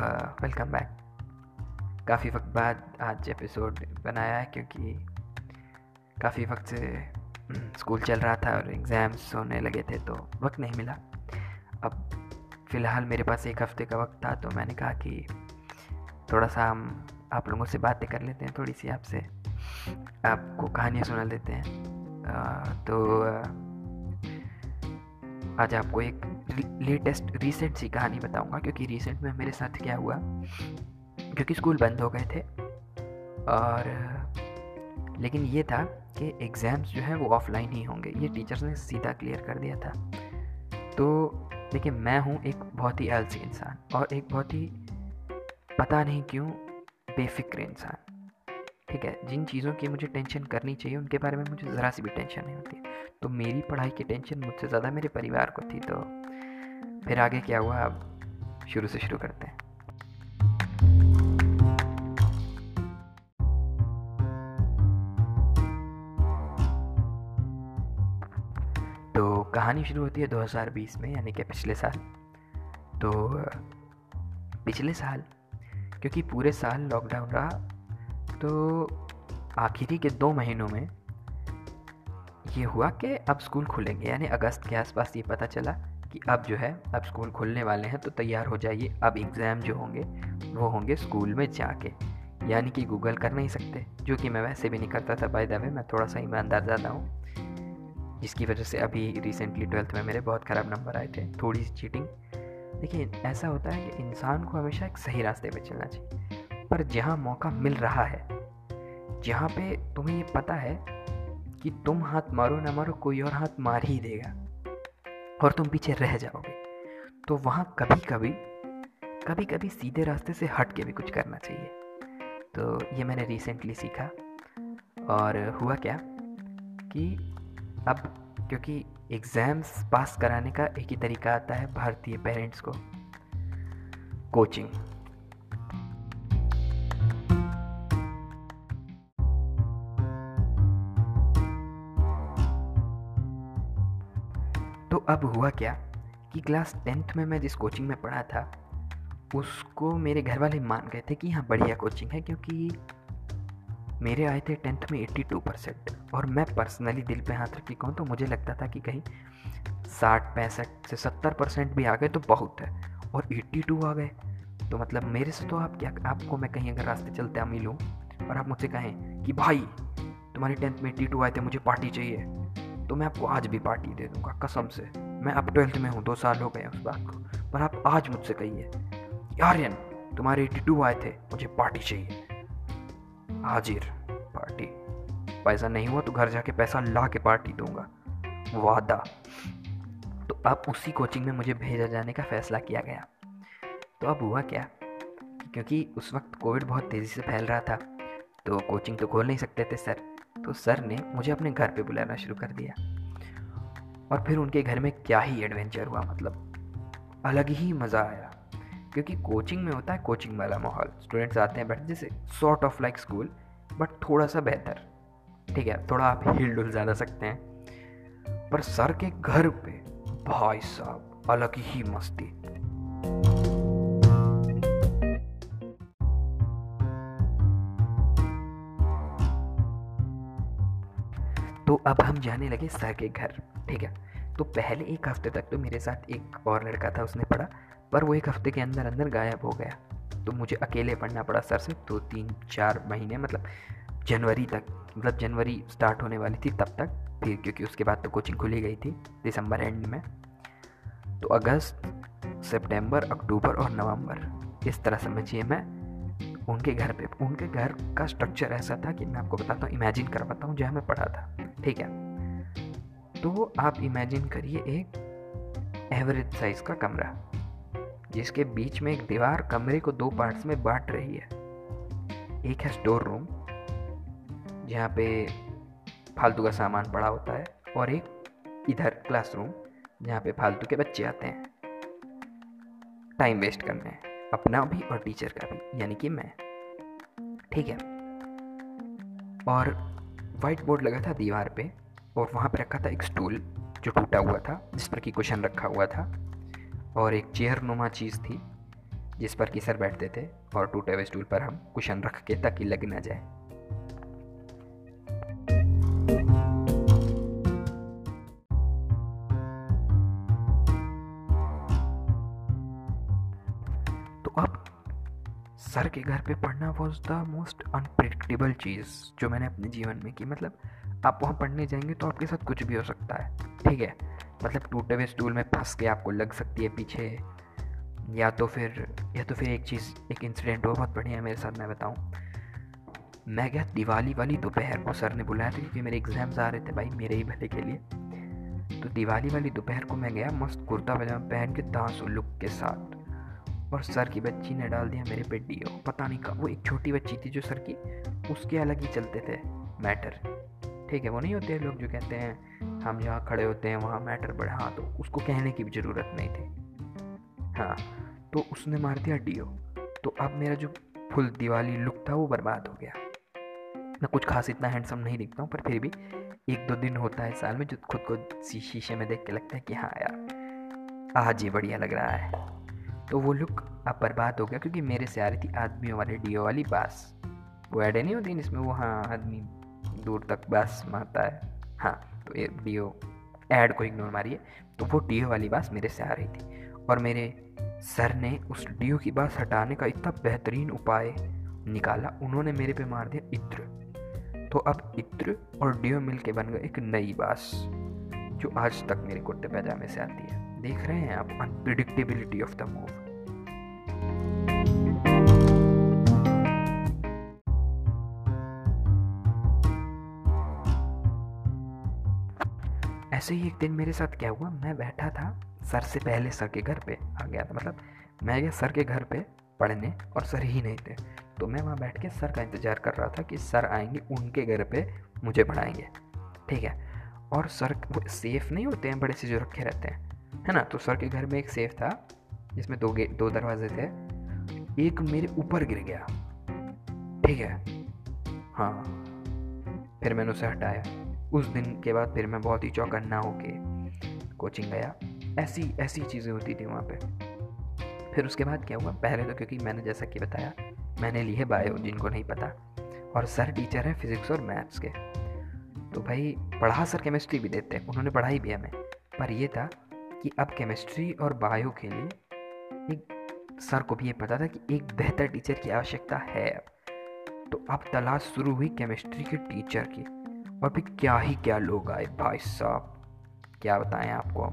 Welcome back काफ़ी वक्त बाद आज एपिसोड बनाया है क्योंकि काफ़ी वक्त से स्कूल चल रहा था और एग्ज़ाम्स होने लगे थे तो वक्त नहीं मिला। अब फ़िलहाल मेरे पास एक हफ़्ते का वक्त था तो मैंने कहा कि थोड़ा सा हम आप लोगों से बातें कर लेते हैं थोड़ी सी आपसे आपको कहानियाँ सुना देते हैं। आ, तो आज आपको एक लेटेस्ट रिसेंट सी कहानी बताऊँगा, क्योंकि रिसेंट में मेरे साथ क्या हुआ, क्योंकि स्कूल बंद हो गए थे, और, लेकिन ये था कि एग्ज़ाम्स जो है वो ऑफलाइन ही होंगे। ये टीचर्स ने सीधा क्लियर कर दिया था। तो देखिए, मैं हूँ एक बहुत ही आलसी इंसान, और एक बहुत ही पता नहीं क्यों बेफिक्र इंसान। ठीक है, जिन चीज़ों की मुझे टेंशन करनी चाहिए, उनके बारे में मुझे ज़रा सी भी टेंशन नहीं होती। तो मेरी पढ़ाई की टेंशन मुझसे ज़्यादा मेरे परिवार को थी तो फिर आगे क्या हुआ? अब शुरू से शुरू करते हैं। तो कहानी शुरू होती है 2020 में, यानी कि पिछले साल। तो पिछले साल, क्योंकि पूरे साल लॉकडाउन रहा तो आखिरी के दो महीनों में ये हुआ कि अब स्कूल खुलेंगे। यानी अगस्त के आसपास ये पता चला कि अब जो है, अब स्कूल खुलने वाले हैं तो तैयार हो जाइए। अब एग्ज़ाम जो होंगे, वो होंगे स्कूल में जाके। यानी कि गूगल कर नहीं सकते, जो कि मैं वैसे भी नहीं करता था बाय द वे मैं थोड़ा सा ईमानदार ज़्यादा हूँ। जिसकी वजह से अभी रिसेंटली ट्वेल्थ में मेरे बहुत ख़राब नंबर आए थे, थोड़ी सी चीटिंग देखिए, ऐसा होता है कि इंसान को हमेशा एक सही रास्ते पे चलना चाहिए। पर जहाँ मौका मिल रहा है, जहाँ पे तुम्हें ये पता है कि तुम हाथ मारो ना मारो, कोई और हाथ मार ही देगा और तुम पीछे रह जाओगे। तो वहाँ कभी कभी कभी कभी सीधे रास्ते से हट के भी कुछ करना चाहिए। तो ये मैंने रिसेंटली सीखा और हुआ क्या कि अब क्योंकि एग्ज़ाम्स पास कराने का एक ही तरीका आता है, भारतीय पेरेंट्स को कोचिंग अब हुआ क्या कि क्लास टेंथ में मैं जिस कोचिंग में पढ़ा था, उसको मेरे घर वाले मान गए थे कि हाँ बढ़िया कोचिंग है क्योंकि मेरे आए थे टेंथ में 82 परसेंट और मैं पर्सनली दिल पे हाथ रख, कहूँ तो मुझे लगता था कि कहीं साठ पैंसठ से सत्तर परसेंट भी आ गए तो बहुत है और 82 आ गए। तो मतलब मेरे से तो आप क्या, आपको मैं कहीं अगर रास्ते चलते मिलूँ और आप मुझसे कहें कि, भाई, तुम्हारे टेंथ में एट्टी टू आए थे, मुझे पार्टी चाहिए। तो मैं आपको आज भी पार्टी दे दूँगा, कसम से। मैं अब ट्वेल्थ में हूँ, दो साल हो गए उस बात को। पर आप आज मुझसे कहिए, यारियन, तुम्हारे एटी टू आए थे, मुझे पार्टी चाहिए। हाजिर, पार्टी। पैसा नहीं हुआ तो घर जाके पैसा ला के पार्टी दूँगा। वादा। तो अब उसी कोचिंग में मुझे भेजा जाने का फैसला किया गया। तो अब हुआ क्या? क्योंकि उस वक्त कोविड बहुत तेज़ी से फैल रहा था तो कोचिंग तो खोल नहीं सकते थे, सर। तो सर ने मुझे अपने घर पे बुलाना शुरू कर दिया। और फिर उनके घर में क्या ही एडवेंचर हुआ मतलब अलग ही मज़ा आया। क्योंकि कोचिंग में होता है कोचिंग वाला माहौल। स्टूडेंट्स आते हैं बैठे जैसे sort of like school but थोड़ा सा बेहतर। ठीक है, थोड़ा आप हिल डुल ज़्यादा सकते हैं। पर सर के घर पे भाई साहब अलग ही मस्ती। अब हम जाने लगे सर के घर, ठीक है? तो पहले एक हफ़्ते तक तो मेरे साथ एक और लड़का था, उसने पढ़ा, पर वो एक हफ़्ते के अंदर अंदर गायब हो गया। तो मुझे अकेले पढ़ना पड़ा सर से दो, तीन, चार महीने मतलब जनवरी तक मतलब जनवरी स्टार्ट होने वाली थी तब तक, फिर क्योंकि उसके बाद तो कोचिंग खुली गई थी दिसंबर एंड में। तो अगस्त, सितंबर, अक्टूबर और नवंबर, इस तरह समझिए मैं उनके घर पे, उनके घर का स्ट्रक्चर ऐसा था कि मैं आपको बताता हूँ इमेजिन कर पाता हूँ जहाँ मैं पढ़ा था, ठीक है? तो आप इमेजिन करिए एक एवरेज साइज़ का कमरा, जिसके बीच में एक दीवार कमरे को दो पार्ट्स में बांट रही है। एक है स्टोर रूम जहाँ पे फालतू का सामान पड़ा होता है, और एक इधर क्लासरूम जहाँ पे फालतू के बच्चे आते हैं। टाइम वेस्ट करने अपना भी और टीचर का भी, यानी कि मैं। ठीक है। और वाइट बोर्ड लगा था दीवार पे और वहाँ पे रखा था एक स्टूल जो टूटा हुआ था, जिस पर कि क्वेश्चन रखा हुआ था। और एक चेयर नुमा चीज़ थी, जिस पर कि सर बैठते थे और टूटे हुए स्टूल पर हम क्वेश्चन रख के ताकि लग ना जाए। सर के घर पे पढ़ना वॉज़ द मोस्ट अनप्रिडिक्टेबल चीज़ जो मैंने अपने जीवन में की। मतलब आप वहाँ पढ़ने जाएँगे तो आपके साथ कुछ भी हो सकता है। ठीक है? मतलब टूटे हुए स्टूल में फंस के आपको लग सकती है पीछे। या तो फिर, या तो फिर एक चीज़, एक इंसिडेंट हुआ बहुत बढ़िया मेरे साथ, मैं बताऊँ। मैं गया दिवाली वाली दोपहर को, सर ने बुलाया था क्योंकि मेरे एग्ज़ाम्स आ रहे थे भाई, मेरे ही भले के लिए। तो दिवाली वाली दोपहर को मैं गया, मस्त कुर्ता पजामा पहन के, दांसू लुक के साथ। और सर की बच्ची ने डाल दिया मेरे पे डीओ पता नहीं कब, वो एक छोटी बच्ची थी जो सर की, उसके अलग ही चलते थे मैटर। ठीक है, वो नहीं होते लोग जो कहते हैं, हम जहाँ खड़े होते हैं, वहाँ मैटर बढ़े हाँ तो उसको कहने की भी ज़रूरत नहीं थी। हाँ तो उसने मार दिया डीओ तो अब मेरा जो फुल दिवाली लुक था, वो बर्बाद हो गया। मैं कुछ खास इतना हैंडसम नहीं दिखता हूँ, पर फिर भी एक दो दिन होता है साल में, जो खुद को शीशे में देख के लगता है कि हाँ यार, आज ये बढ़िया लग रहा है। तो वो लुक अब बर्बाद हो गया क्योंकि मेरे से आ रही थी आदमियों वाले डीओ वाली बास। वो एड नहीं होती जिसमें वो हाँ आदमी दूर तक बास मारता है। हाँ तो ये डीओ एड को इग्नोर मारिए। तो वो डीओ वाली बास मेरे से आ रही थी और मेरे सर ने उस डीओ की बास हटाने का इतना बेहतरीन उपाय निकाला, उन्होंने मेरे पे मार दिया इत्र। तो अब इत्र और डीओ मिल के बन गए एक नई बास, जो आज तक मेरे कुर्ते पैजामे से आती है। देख रहे हैं आप अनप्रिडिक्टेबिलिटी ऑफ़ द मूव ऐसे ही एक दिन मेरे साथ क्या हुआ, मैं बैठा था सर से पहले सर के घर पे, आ गया था मतलब मैं गया सर के घर पे पढ़ने और सर ही नहीं थे। तो मैं वहाँ बैठ के सर का इंतज़ार कर रहा था कि सर आएँगे, उनके घर पे मुझे पढ़ाएँगे, ठीक है? और सर सेफ़ नहीं होते हैं, बड़े से जो रखे रहते हैं। है ना? तो सर के घर में एक सेफ़ था, जिसमें दो गेट दो दरवाजे थे। एक मेरे ऊपर गिर गया। ठीक है? हाँ। फिर मैंने उसे हटाया। उस दिन के बाद फिर मैं बहुत ही चौकन्ना होके कोचिंग गया। ऐसी ऐसी चीज़ें होती थी वहाँ पे। फिर उसके बाद क्या हुआ? पहले तो क्योंकि मैंने जैसा कि बताया, मैंने लिए बायो, जिनको नहीं पता। और सर टीचर हैं फिज़िक्स और मैथ्स के। तो भाई, पढ़ा सर केमिस्ट्री भी देते हैं। उन्होंने पढ़ाई भी हमें। पर ये था कि अब केमिस्ट्री और बायो के लिए एक सर को भी ये पता था कि एक बेहतर टीचर की आवश्यकता है। तो अब तलाश शुरू हुई केमिस्ट्री के टीचर की। और भी क्या ही क्या लोग आए भाई साहब। क्या बताएँ आपको अब?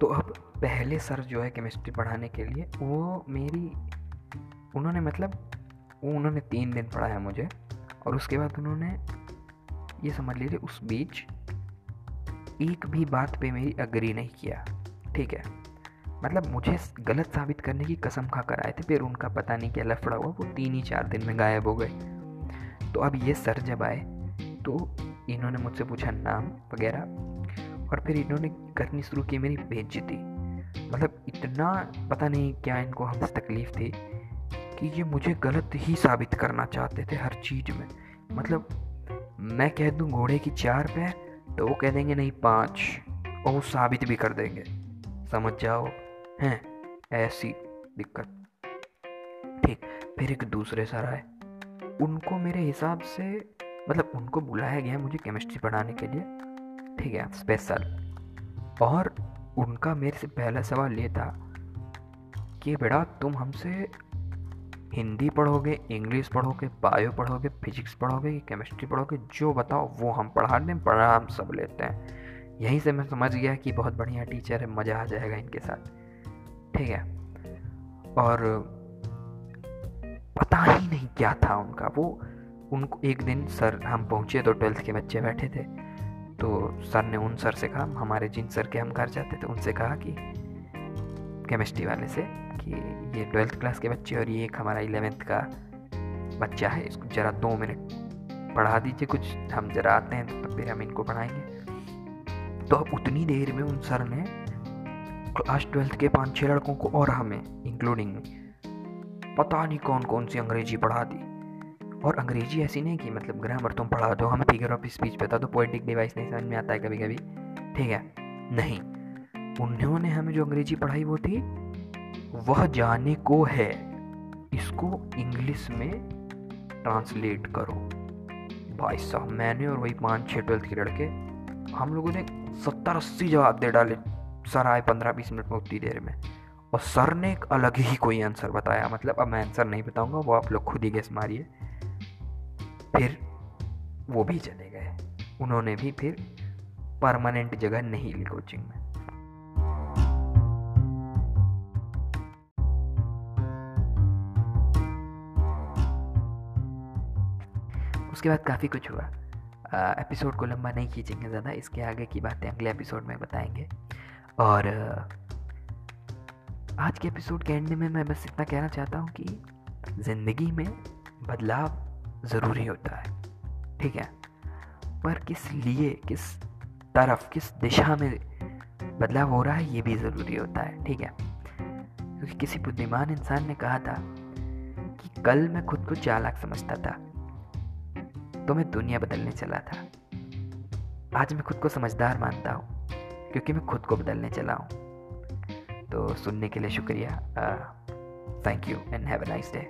तो अब पहले सर जो है केमिस्ट्री पढ़ाने के लिए, वो मेरी, उन्होंने मतलब वो उन्होंने तीन दिन पढ़ाया मुझे, और उसके बाद उन्होंने ये समझ लीजिए, उस बीच एक भी बात पे मेरी अग्री नहीं किया। ठीक है? मतलब मुझे गलत साबित करने की कसम खा कर आए थे, फिर उनका पता नहीं क्या लफड़ा हुआ, वो तीन ही चार दिन में गायब हो गए। तो अब ये सर जब आए तो इन्होंने मुझसे पूछा नाम वगैरह, और फिर इन्होंने करनी शुरू की मेरी बेइज्जती। मतलब इतना पता नहीं क्या इनको हमसे तकलीफ़ थी कि ये मुझे गलत ही साबित करना चाहते थे हर चीज़ में। मतलब मैं कह दूँ घोड़े की चार पैर तो वो कह देंगे नहीं, पाँच, और वो साबित भी कर देंगे। समझ जाओ? हैं? ऐसी दिक्कत। ठीक, फिर एक दूसरे सर आए उनको मेरे हिसाब से मतलब उनको बुलाया गया मुझे केमिस्ट्री पढ़ाने के लिए। ठीक है स्पेशल और उनका मेरे से पहला सवाल ये था कि, बेटा, तुम हमसे हिंदी पढ़ोगे, इंग्लिश पढ़ोगे, बायो पढ़ोगे, फिजिक्स पढ़ोगे, केमिस्ट्री पढ़ोगे, जो बताओ वो हम पढ़ा दें पढ़ा हम सब लेते हैं। यहीं से मैं समझ गया कि बहुत बढ़िया टीचर है, मज़ा आ जाएगा इनके साथ। ठीक है? और पता ही नहीं क्या था उनका, वो उनको एक दिन सर, हम पहुँचे तो ट्वेल्थ के बच्चे बैठे थे तो सर ने उन सर से कहा, हमारे जिन सर के हम घर जाते थे, उनसे कहा कि, केमिस्ट्री वाले से कि ये ट्वेल्थ क्लास के बच्चे और ये एक हमारा इलेवेंथ का बच्चा है, इसको ज़रा दो मिनट पढ़ा दीजिए कुछ। हम ज़रा आते हैं तो फिर हम इनको पढ़ाएँगे। तो अब उतनी देर में उन सर ने क्लास ट्वेल्थ के पाँच छः लड़कों को और हमें इंक्लूडिंग में पता नहीं कौन कौन सी अंग्रेज़ी पढ़ा दी। और अंग्रेज़ी ऐसी नहीं कि मतलब ग्रामर तुम पढ़ा दो, हमें फिगर ऑफ़ स्पीच पता तो पोइटिक डिवाइस नहीं समझ में आता है कभी कभी ठीक है? नहीं। उन्होंने हमें जो अंग्रेज़ी पढ़ाई वो थी वह जाने को है। इसको इंग्लिश में ट्रांसलेट करो। भाई साहब, मैंने और वही पाँच छः ट्वेल्थ के लड़के, हम लोगों ने सत्तर अस्सी जवाब दे डाले। सर, आए पंद्रह बीस मिनट में उतनी देर में और सर ने एक अलग ही कोई आंसर बताया। मतलब अब मैं आंसर नहीं बताऊँगा, वो आप लोग खुद ही गैस मारिए। फिर वो भी चले गए। उन्होंने भी फिर परमानेंट जगह नहीं ली कोचिंग में। उसके बाद काफ़ी कुछ हुआ। एपिसोड को लंबा नहीं खींचेंगे ज़्यादा, इसके आगे की बातें अगले एपिसोड में बताएँगे। और आज के एपिसोड के एंड में मैं बस इतना कहना चाहता हूँ कि ज़िंदगी में बदलाव ज़रूरी होता है, ठीक है? पर किस लिए, किस तरफ़, किस दिशा में बदलाव हो रहा है, ये भी ज़रूरी होता है, ठीक है? क्योंकि किसी बुद्धिमान इंसान ने कहा था कि कल मैं खुद को चालाक समझता था। तो मैं दुनिया बदलने चला था। आज मैं खुद को समझदार मानता हूँ, क्योंकि मैं खुद को बदलने चला हूँ। तो सुनने के लिए शुक्रिया। Thank you and have a nice day